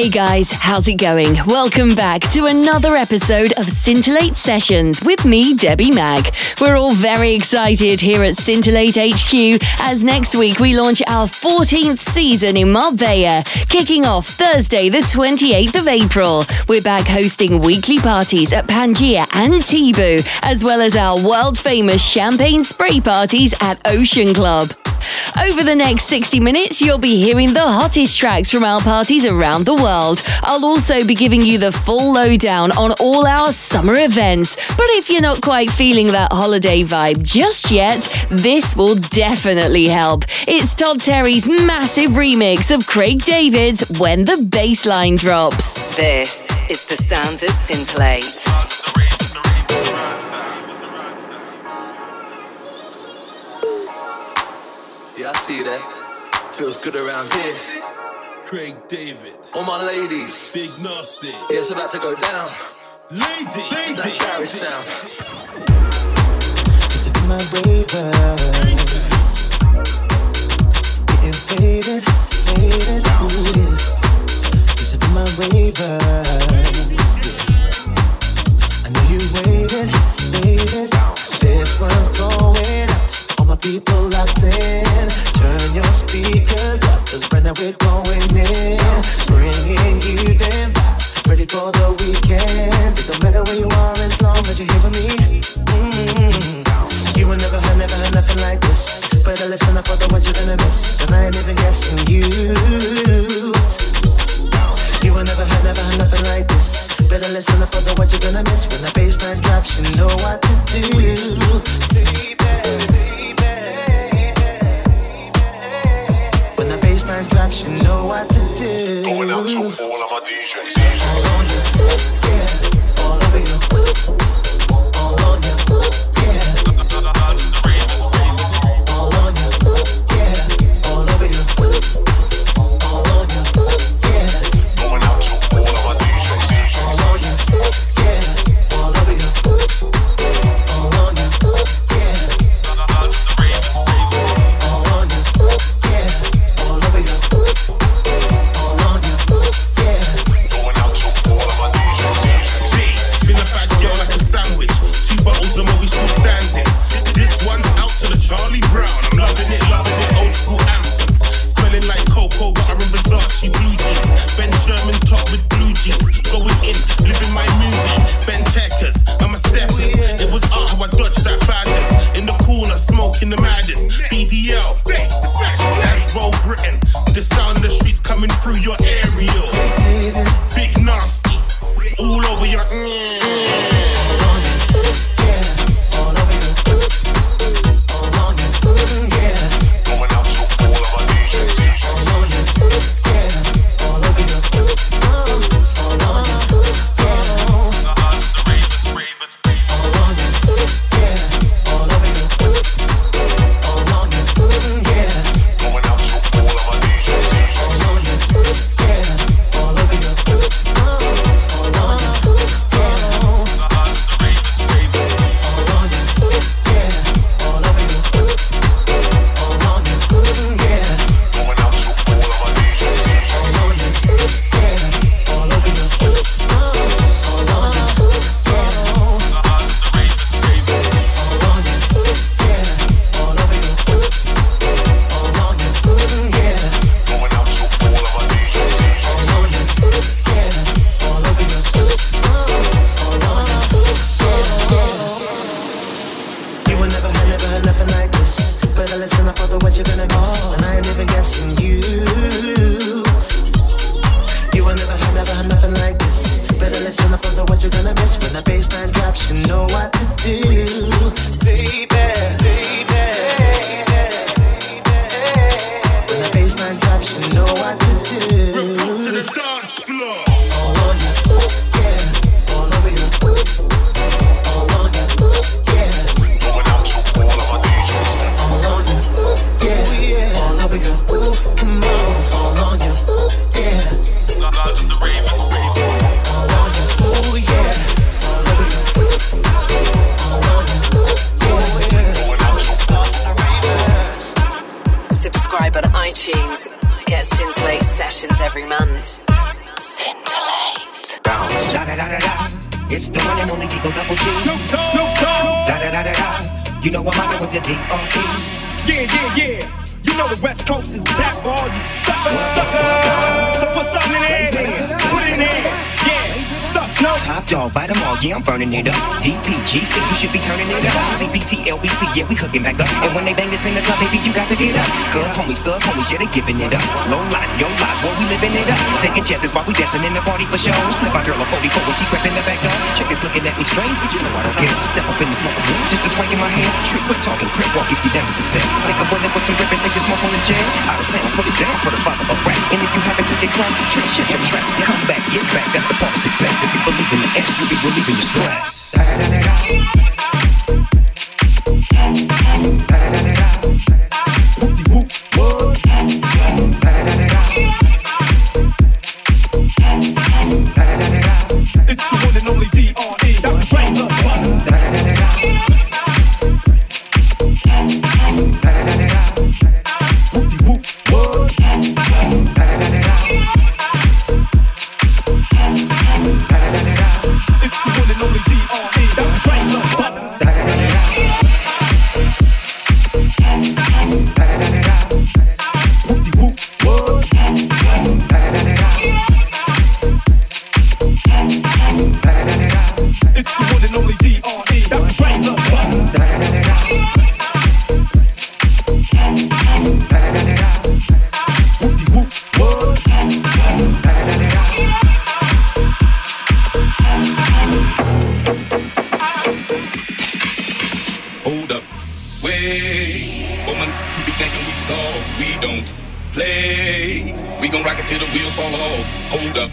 Hey guys, how's it going? Welcome back to another episode of Scintillate Sessions with me, Debbie Mag. We're all very excited here at Scintillate HQ as next week we launch our 14th season in Marbella, kicking off Thursday, the 28th of April. We're back hosting weekly parties at Pangea and Tibu, as well as our world famous champagne spray parties at Ocean Club. Over the next 60 minutes, you'll be hearing the hottest tracks from our parties around the world. I'll also be giving you the full lowdown on all our summer events. But if you're not quite feeling that holiday vibe just yet, this will definitely help. It's Todd Terry's massive remix of Craig David's When the Bassline Drops. This is the sound of Scintillate. see that. Feels good around here. Craig David. All my ladies. Big Nasty. Yeah, it's about to go down. Ladies. Ladies. Sound. My raver. iTunes. Get Scintillate sessions every month. Scintillate. Bounce. Da da da da da. It's the one and only Digo Double G. No, no, no. Da da da da da. You know I'm out with the D.O.E. Yeah, yeah, yeah. You know the West Coast is back for all you suckers, suckers. So put something in there. Put it in there. No. Top dog, bite them all, yeah, I'm burning it up. DPGC, you should be turning it up. CPT, LBC, yeah, we hooking back up. And when they bang this in the club, baby, you got to get up. Cause homies, thug homies, yeah, they giving it up. Low life, yo life, boy, we living it up. Taking chances while we dancing in the party for show. Slip my girl a 44 when she crept in the back door. Chickens looking at me strange, but you know I don't care. Step up in the smoke room, just a swing in my hand. Trick, quit talking, crip walk if you down to set. Take a bullet with some grip and take the smoke on the jet. Out of town, put it down for the father of rap. And if you happen to get crunk, trick, shit your trap. Come back, get back, that's the part of success. If you believe in the S, you be relieving the stress. Play. We gon' rock it till the wheels fall off. Hold up,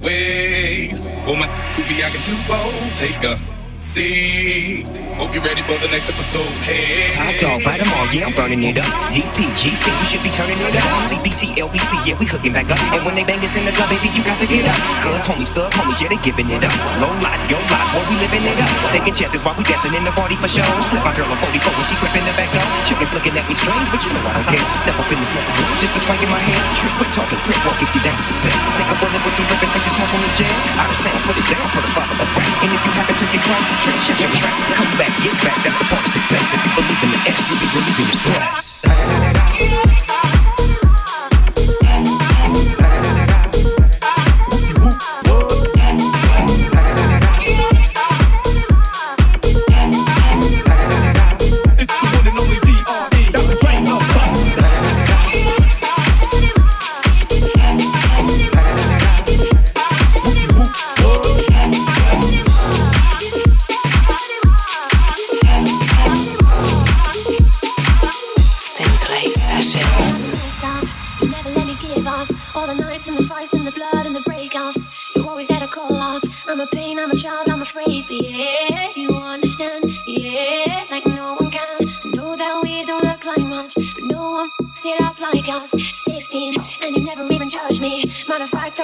wait. Woman, who be acting too bold, take a Hope you're ready for the next episode. Hey. Top dog, bite them all, yeah, I'm burning it up. DPGC, you should be turning it up. CPT, LBC, yeah, we hooking back up. And when they bang this in the club, baby, you got to get up. Cause homies, thug homies, yeah, they giving it up. Low life, yo life, boy, we living it up. Taking chances while we dancing in the party for show. Slip my girl a 44 when she crept in the back door. Chickens looking at me strange, but you know I don't care. Step up in the smoke just a swing in my hand. Trick, quit talking, crip walk if you down to set. Take a bullet with some grip and take the smoke on the jet. Out of town, put it down for the father of. And if you happen to get drunk, trick, your track. Come back, get back, that's the part of success. If you believe in the S, you be relieving the stress. Set up like us. 16, and you never even judged me. Matter of fact,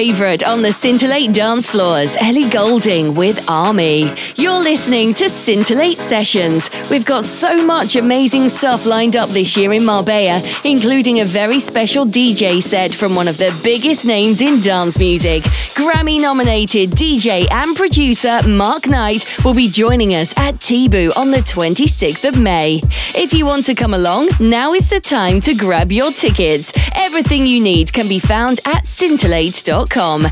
A favourite on the Scintillate dance floors, Ellie Goulding with Army. You're listening to Scintillate Sessions. We've got so much amazing stuff lined up this year in Marbella, including a very special DJ set from one of the biggest names in dance music. Grammy nominated DJ and producer Mark Knight will be joining us at Tibu on the 26th of May. If you want to come along, now is the time to grab your tickets. Everything you need can be found at scintillate.com.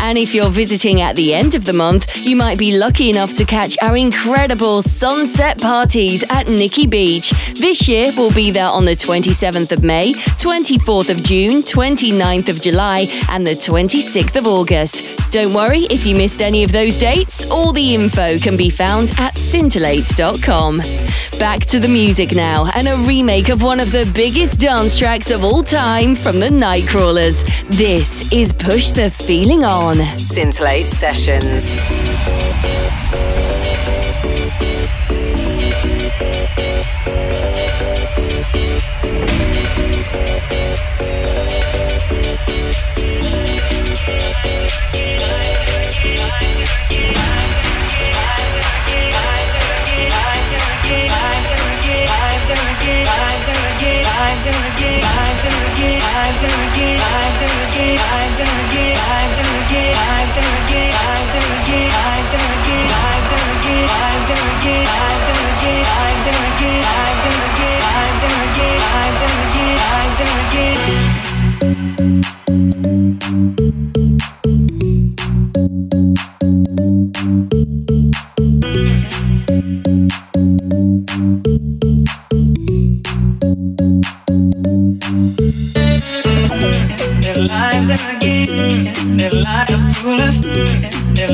And if you're visiting at the end of the month, you might be lucky enough to catch our incredible sunset parties at Nikki Beach. This year we'll be there on the 27th of May, 24th of June, 29th of July, and the 26th of August. Don't worry if you missed any of those dates, all the info can be found at scintillate.com. Back to the music now, and a remake of one of the biggest dance tracks of all time from the Nightcrawlers. This is Push the Feeling On. Scintillate Sessions.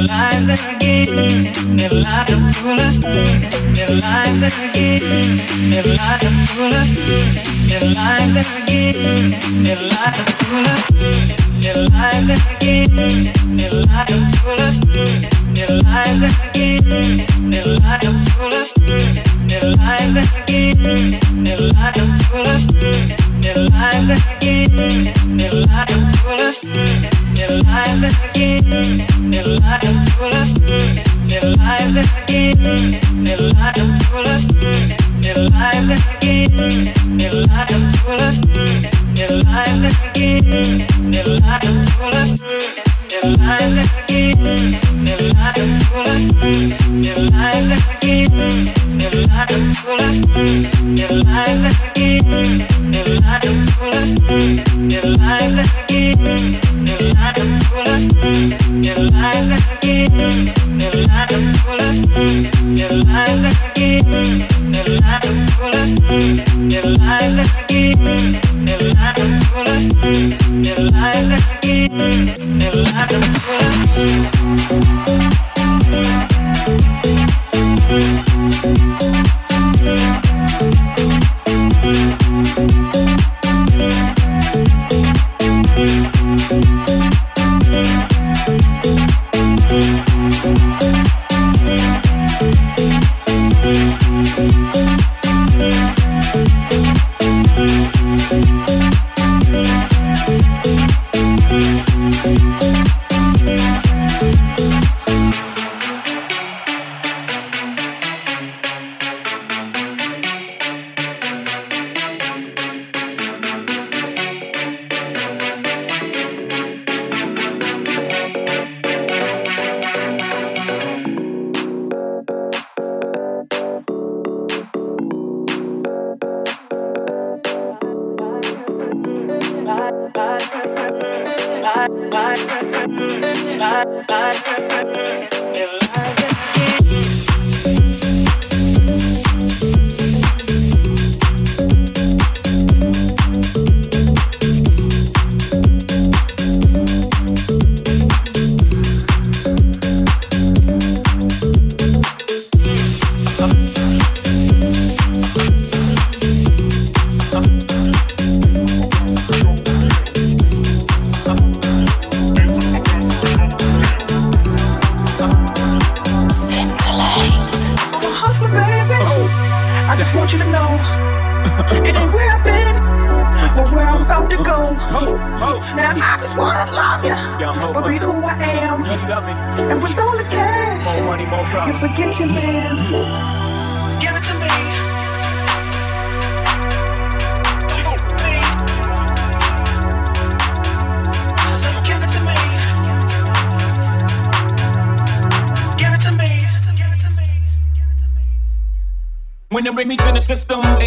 Their lives are a game. Their lives are us. Their lives are a game. Their lives are us. Their lives are a game. Their lives are us. Their lives. Their lives are lives a game. Bye.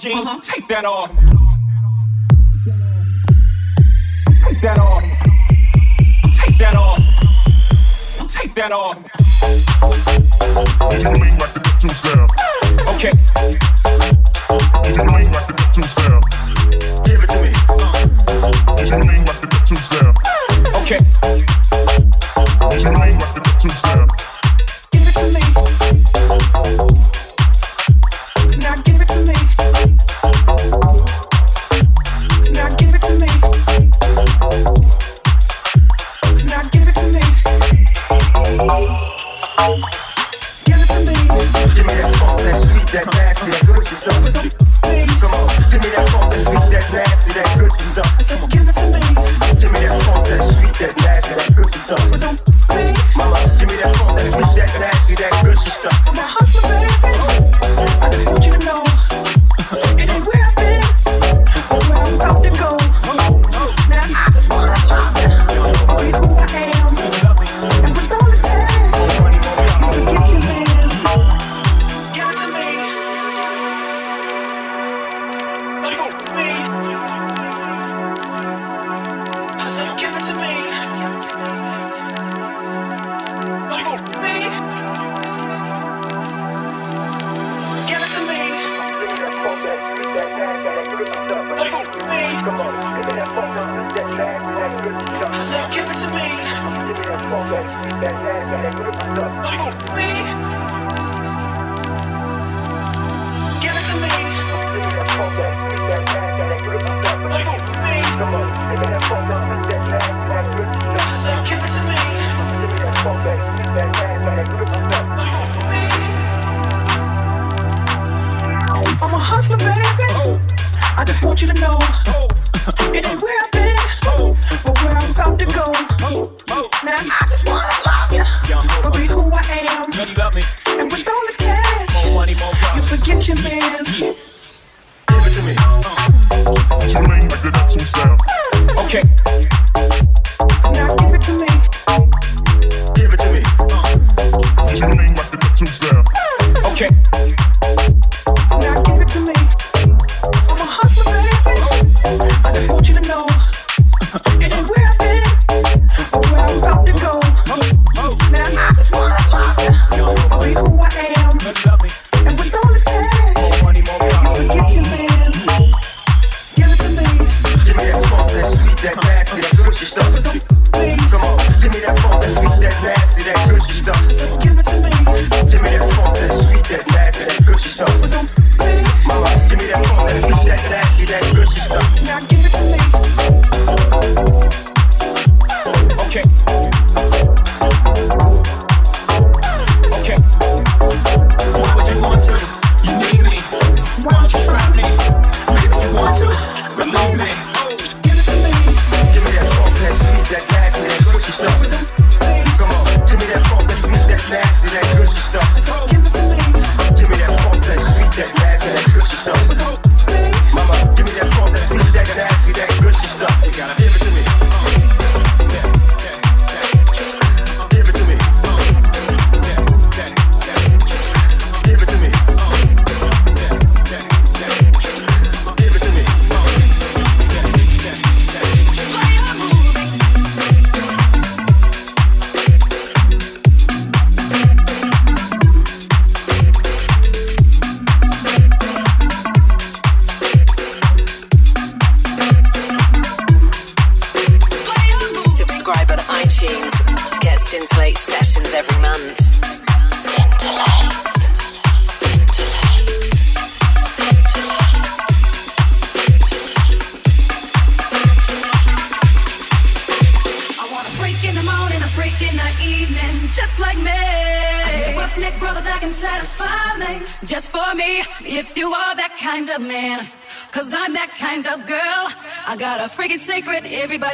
jeans, uh-huh. take that off. Take that off. Take that off. Take that off. Okay. want you to know.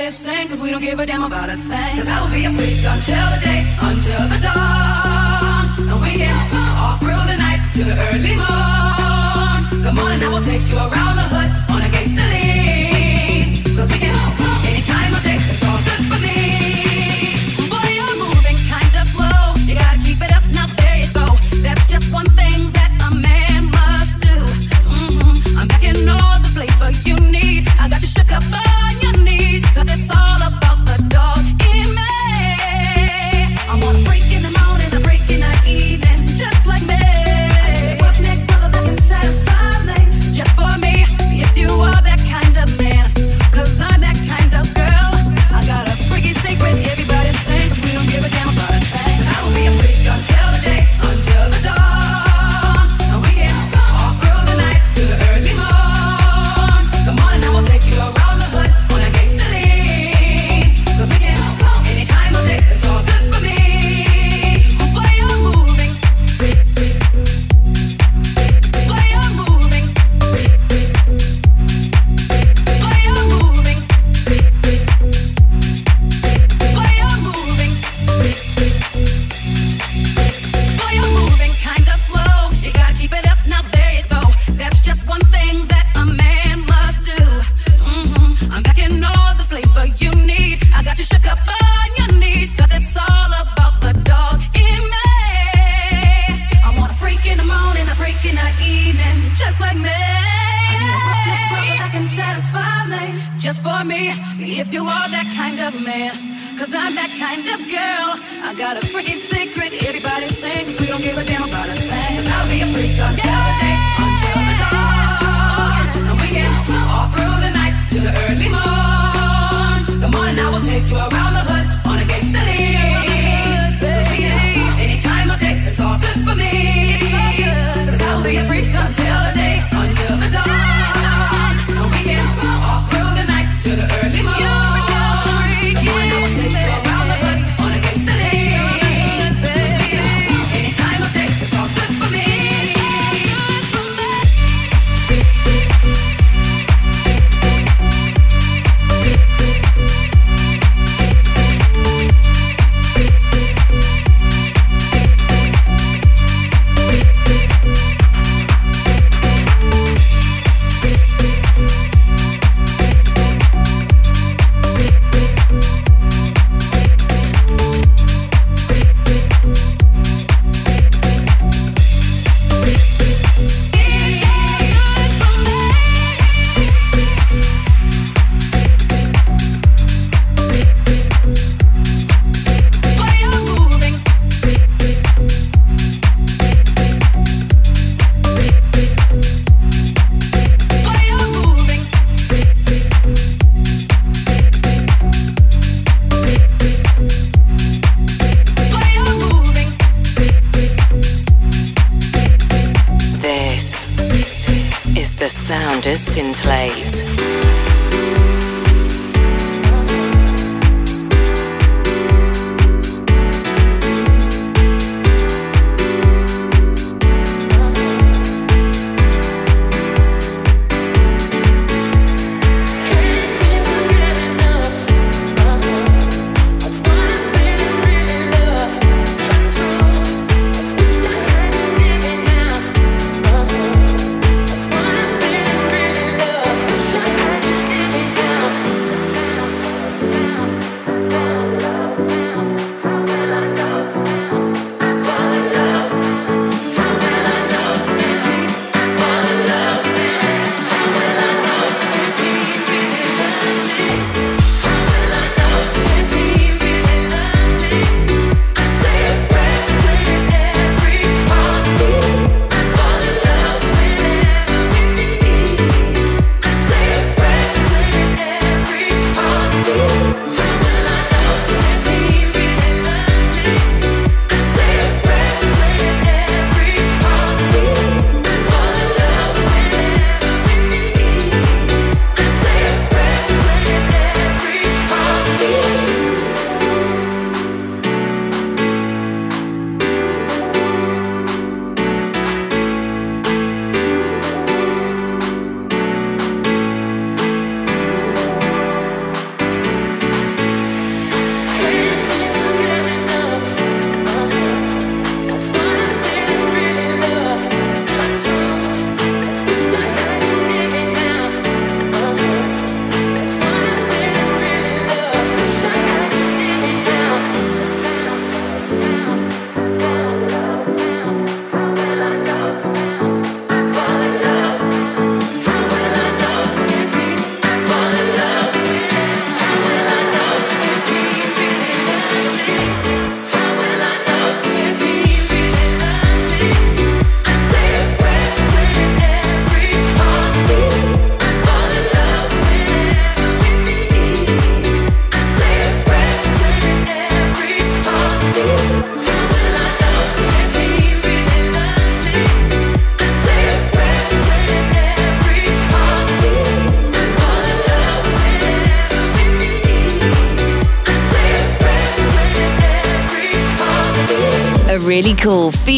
Yes. Sound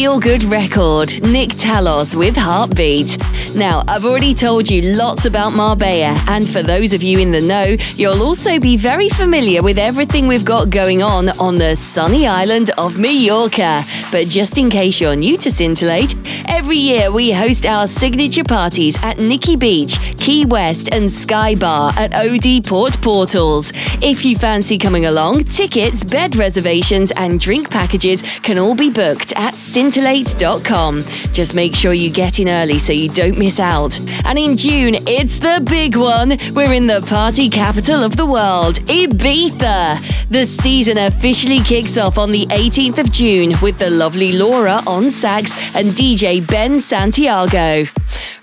feel good record, Nick Talos with Heartbeat. Now, I've already told you lots about Marbella, and for those of you in the know, you'll also be very familiar with everything we've got going on on the sunny island of Mallorca. But just in case you're new to Scintillate, every year we host our signature parties at Nikki Beach, Key West, and Sky Bar at OD Port Portals. If you fancy coming along, tickets, bed reservations, and drink packages can all be booked at scintillate.com. Just make sure you get in early so you don't miss out. And in June, it's the big one. We're in the party capital of the world, Ibiza. The season officially kicks off on the 18th of June with the lovely Laura on sax and DJ Ben Santiago.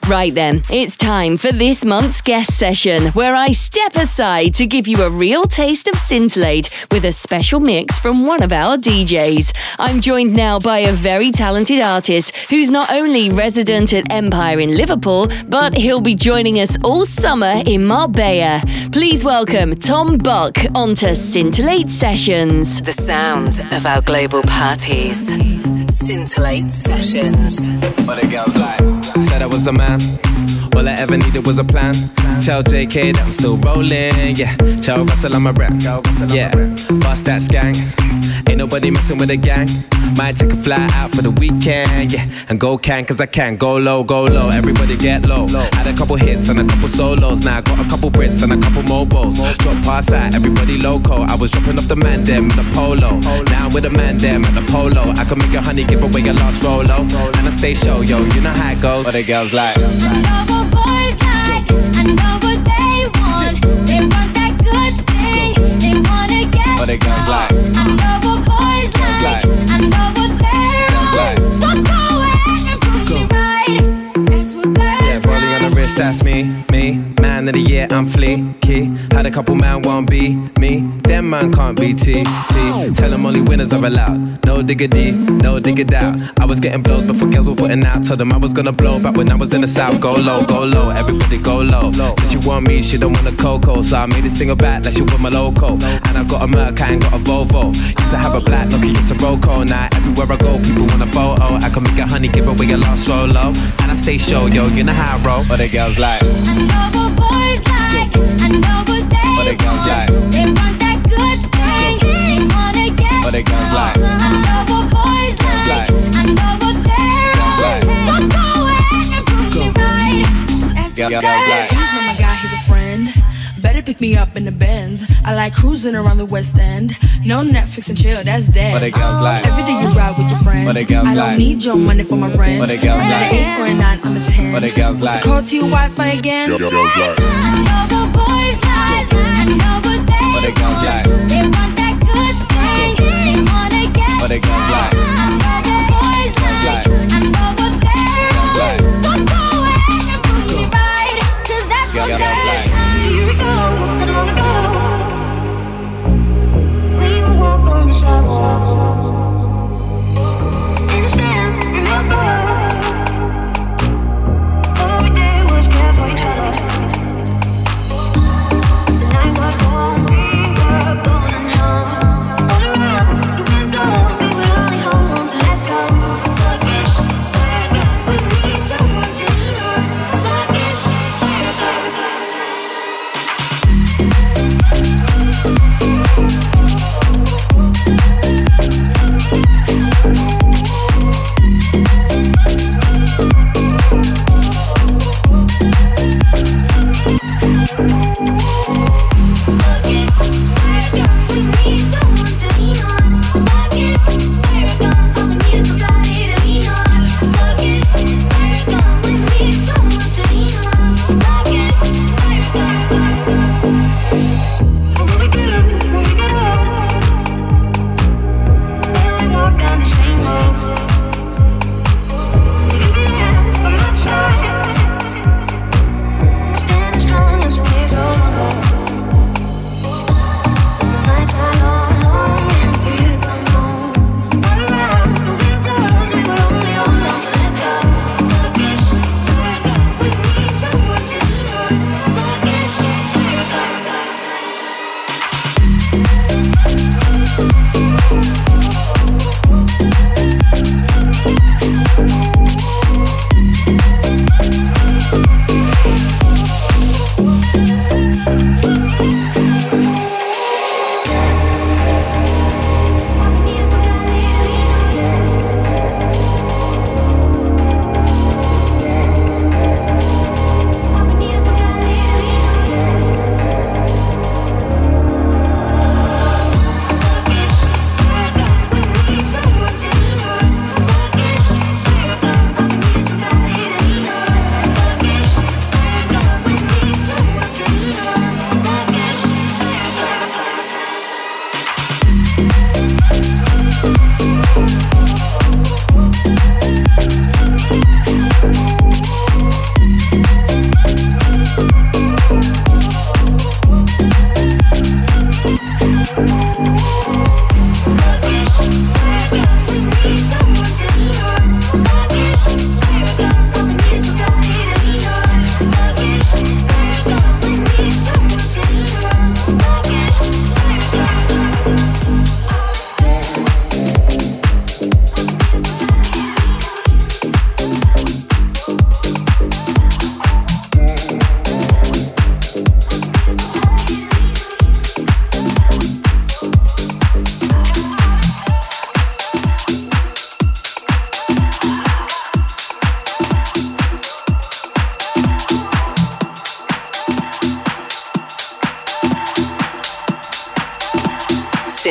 Right then, it's time for this month's guest session where I step aside to give you a real taste of Scintillate with a special mix from one of our DJs. I'm joined now by a very talented artist who's not only resident at Empire in Liverpool, but he'll be joining us all summer in Marbella. Please welcome Tom Buck onto Scintillate Sessions. The sound of our global parties. Scintillate Sessions. What the girls like? Said I was a man. All I ever needed was a plan. Tell JK that I'm still rolling. Yeah. Tell Russell I'm a rap. Yeah. Bust that skank. Ain't nobody messing with a gang. Might take a fly out for the weekend. Yeah. And go can cause I can. Go low, go low. Everybody get low. Had a couple hits and a couple solos. Now I got a couple Brits and a couple mobiles. Drop past that. Everybody loco. I was dropping off the man them the polo. Now with the man them at the polo. I can make a honey give away your last rolo. And I stay show, yo. You know how it goes. What the girls like. I know What they guns like? I know what boys like. I know what they're. So go ahead and me right. That's what girls Yeah, rolling on the wrist, that's me. Man of the year, I'm fleeky. Had a couple man won't be me. Them man can't be T. T. Tell them only winners are allowed. No diggity, no dig it out. I was getting blows before girls were putting out. Told them I was gonna blow back when I was in the south. Go low, go low, everybody go low. Since she want me, she don't want a cocoa. So I made it single back that she want my loco. And I got a Merc, I ain't got a Volvo. Used to have a black Nokia, it's a Roco. Now everywhere I go, people want a photo. I can make a honey, give away a lost solo. And I stay show, yo, you know how I roll. But the girls like. Around the West End. No Netflix and chill, that's dead. But the girls like. Every day you ride with your friends. But the girls I don't like. need your money for my rent. But the girls I'm like. an eight or a nine, I'm a ten. But the girls like. Call to your Wi-Fi again. Girl- girls like. They But the. They want that good thing. They wanna get But the girls like.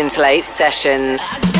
Scintillate Sessions.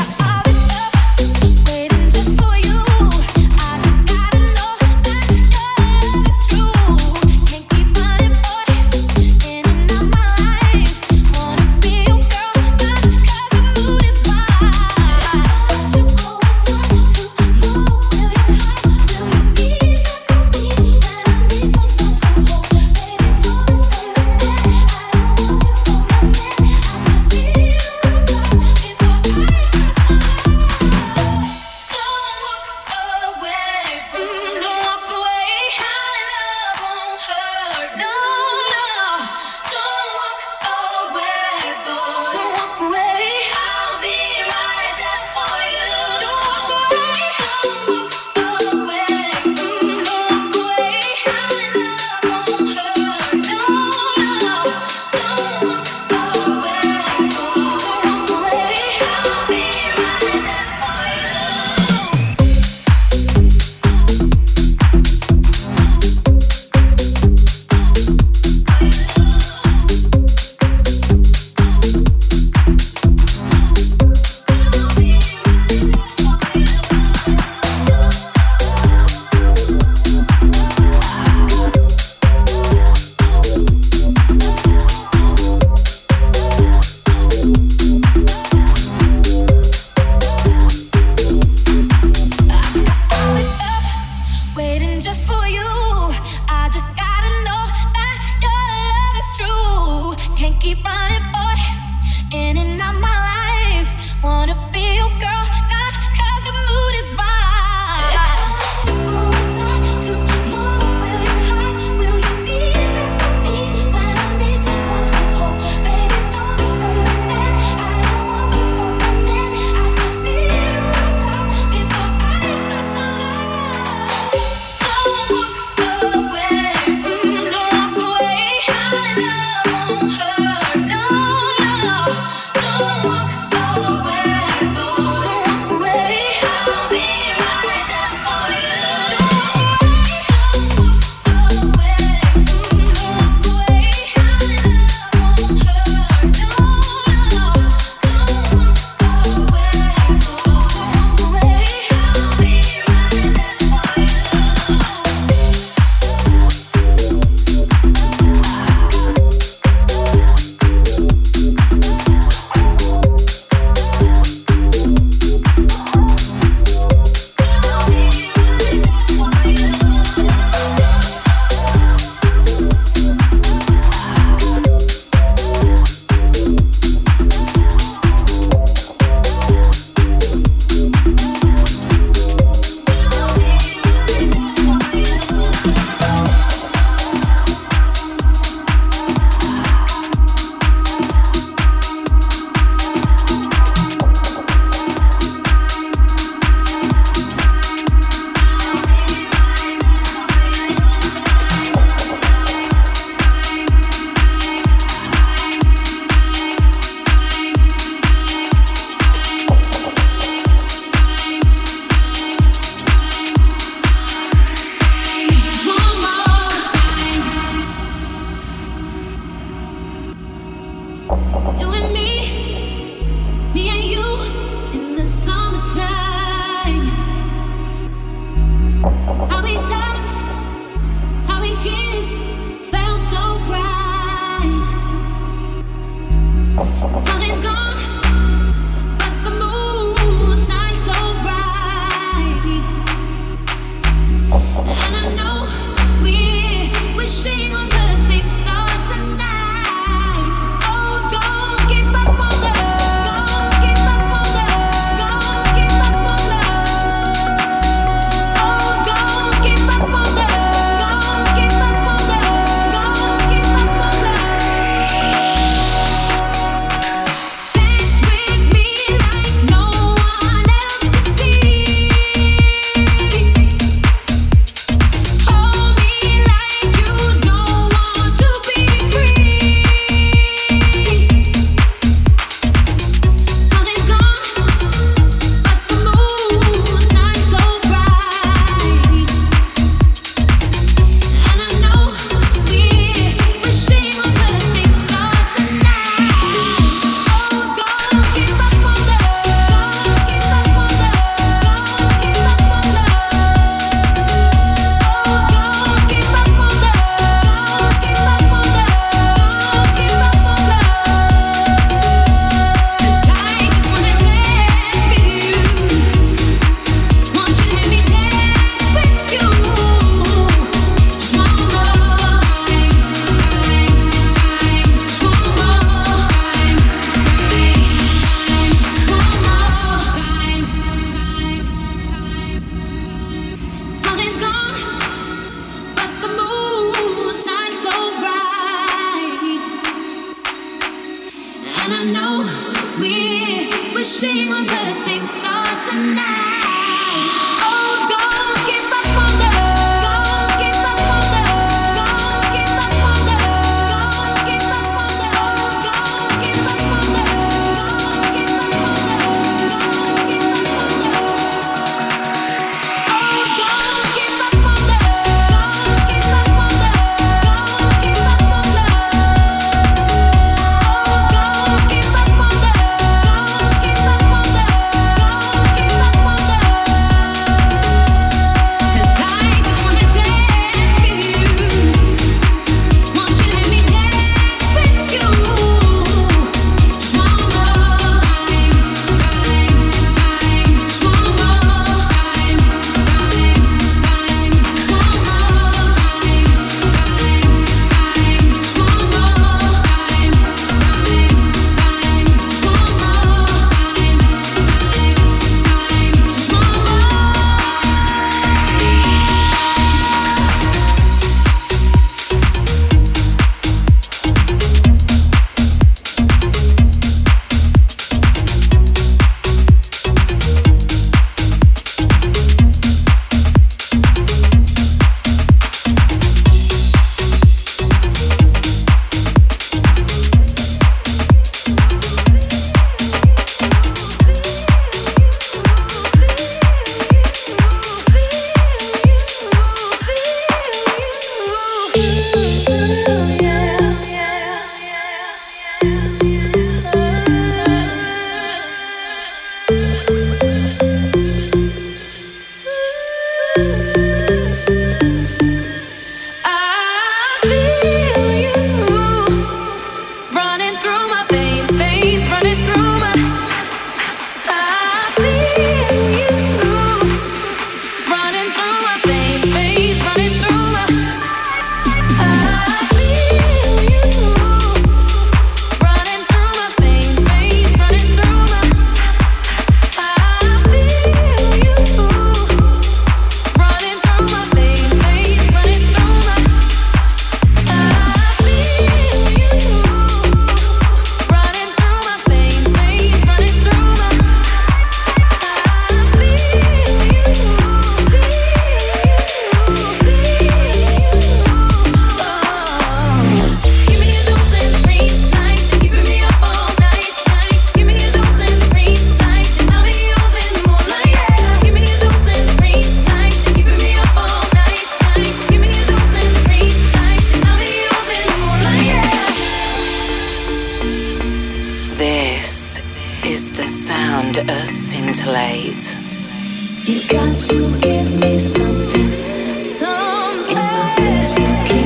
You got to give me something, something in my face you keep.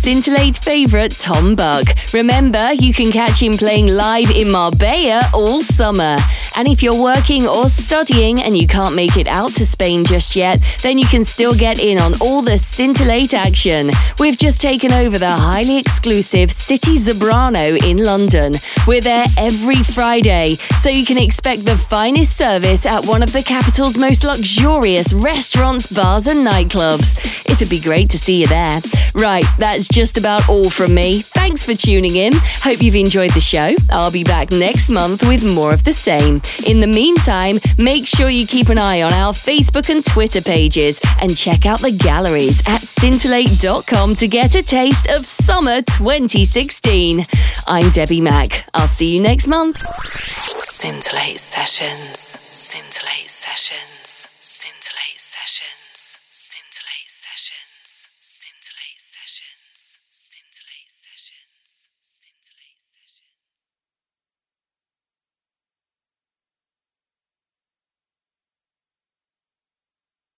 Scintillate favourite Tom Buck. Remember, you can catch him playing live in Marbella all summer. And if you're working or studying and you can't make it out to Spain just yet, then you can still get in on all the Scintillate action. We've just taken over the highly exclusive City Zebrano in London. We're there every Friday, so you can expect the finest service at one of the capital's most luxurious restaurants, bars, and nightclubs. It'd be great to see you there. Right, that's just about all from me. Thanks for tuning in. Hope you've enjoyed the show. I'll be back next month with more of the same. In the meantime, make sure you keep an eye on our Facebook and Twitter pages and check out the galleries at scintillate.com to get a taste of summer 2016. I'm Debbie Mack. I'll see you next month. Scintillate Sessions. Scintillate Sessions. Scintillate Sessions.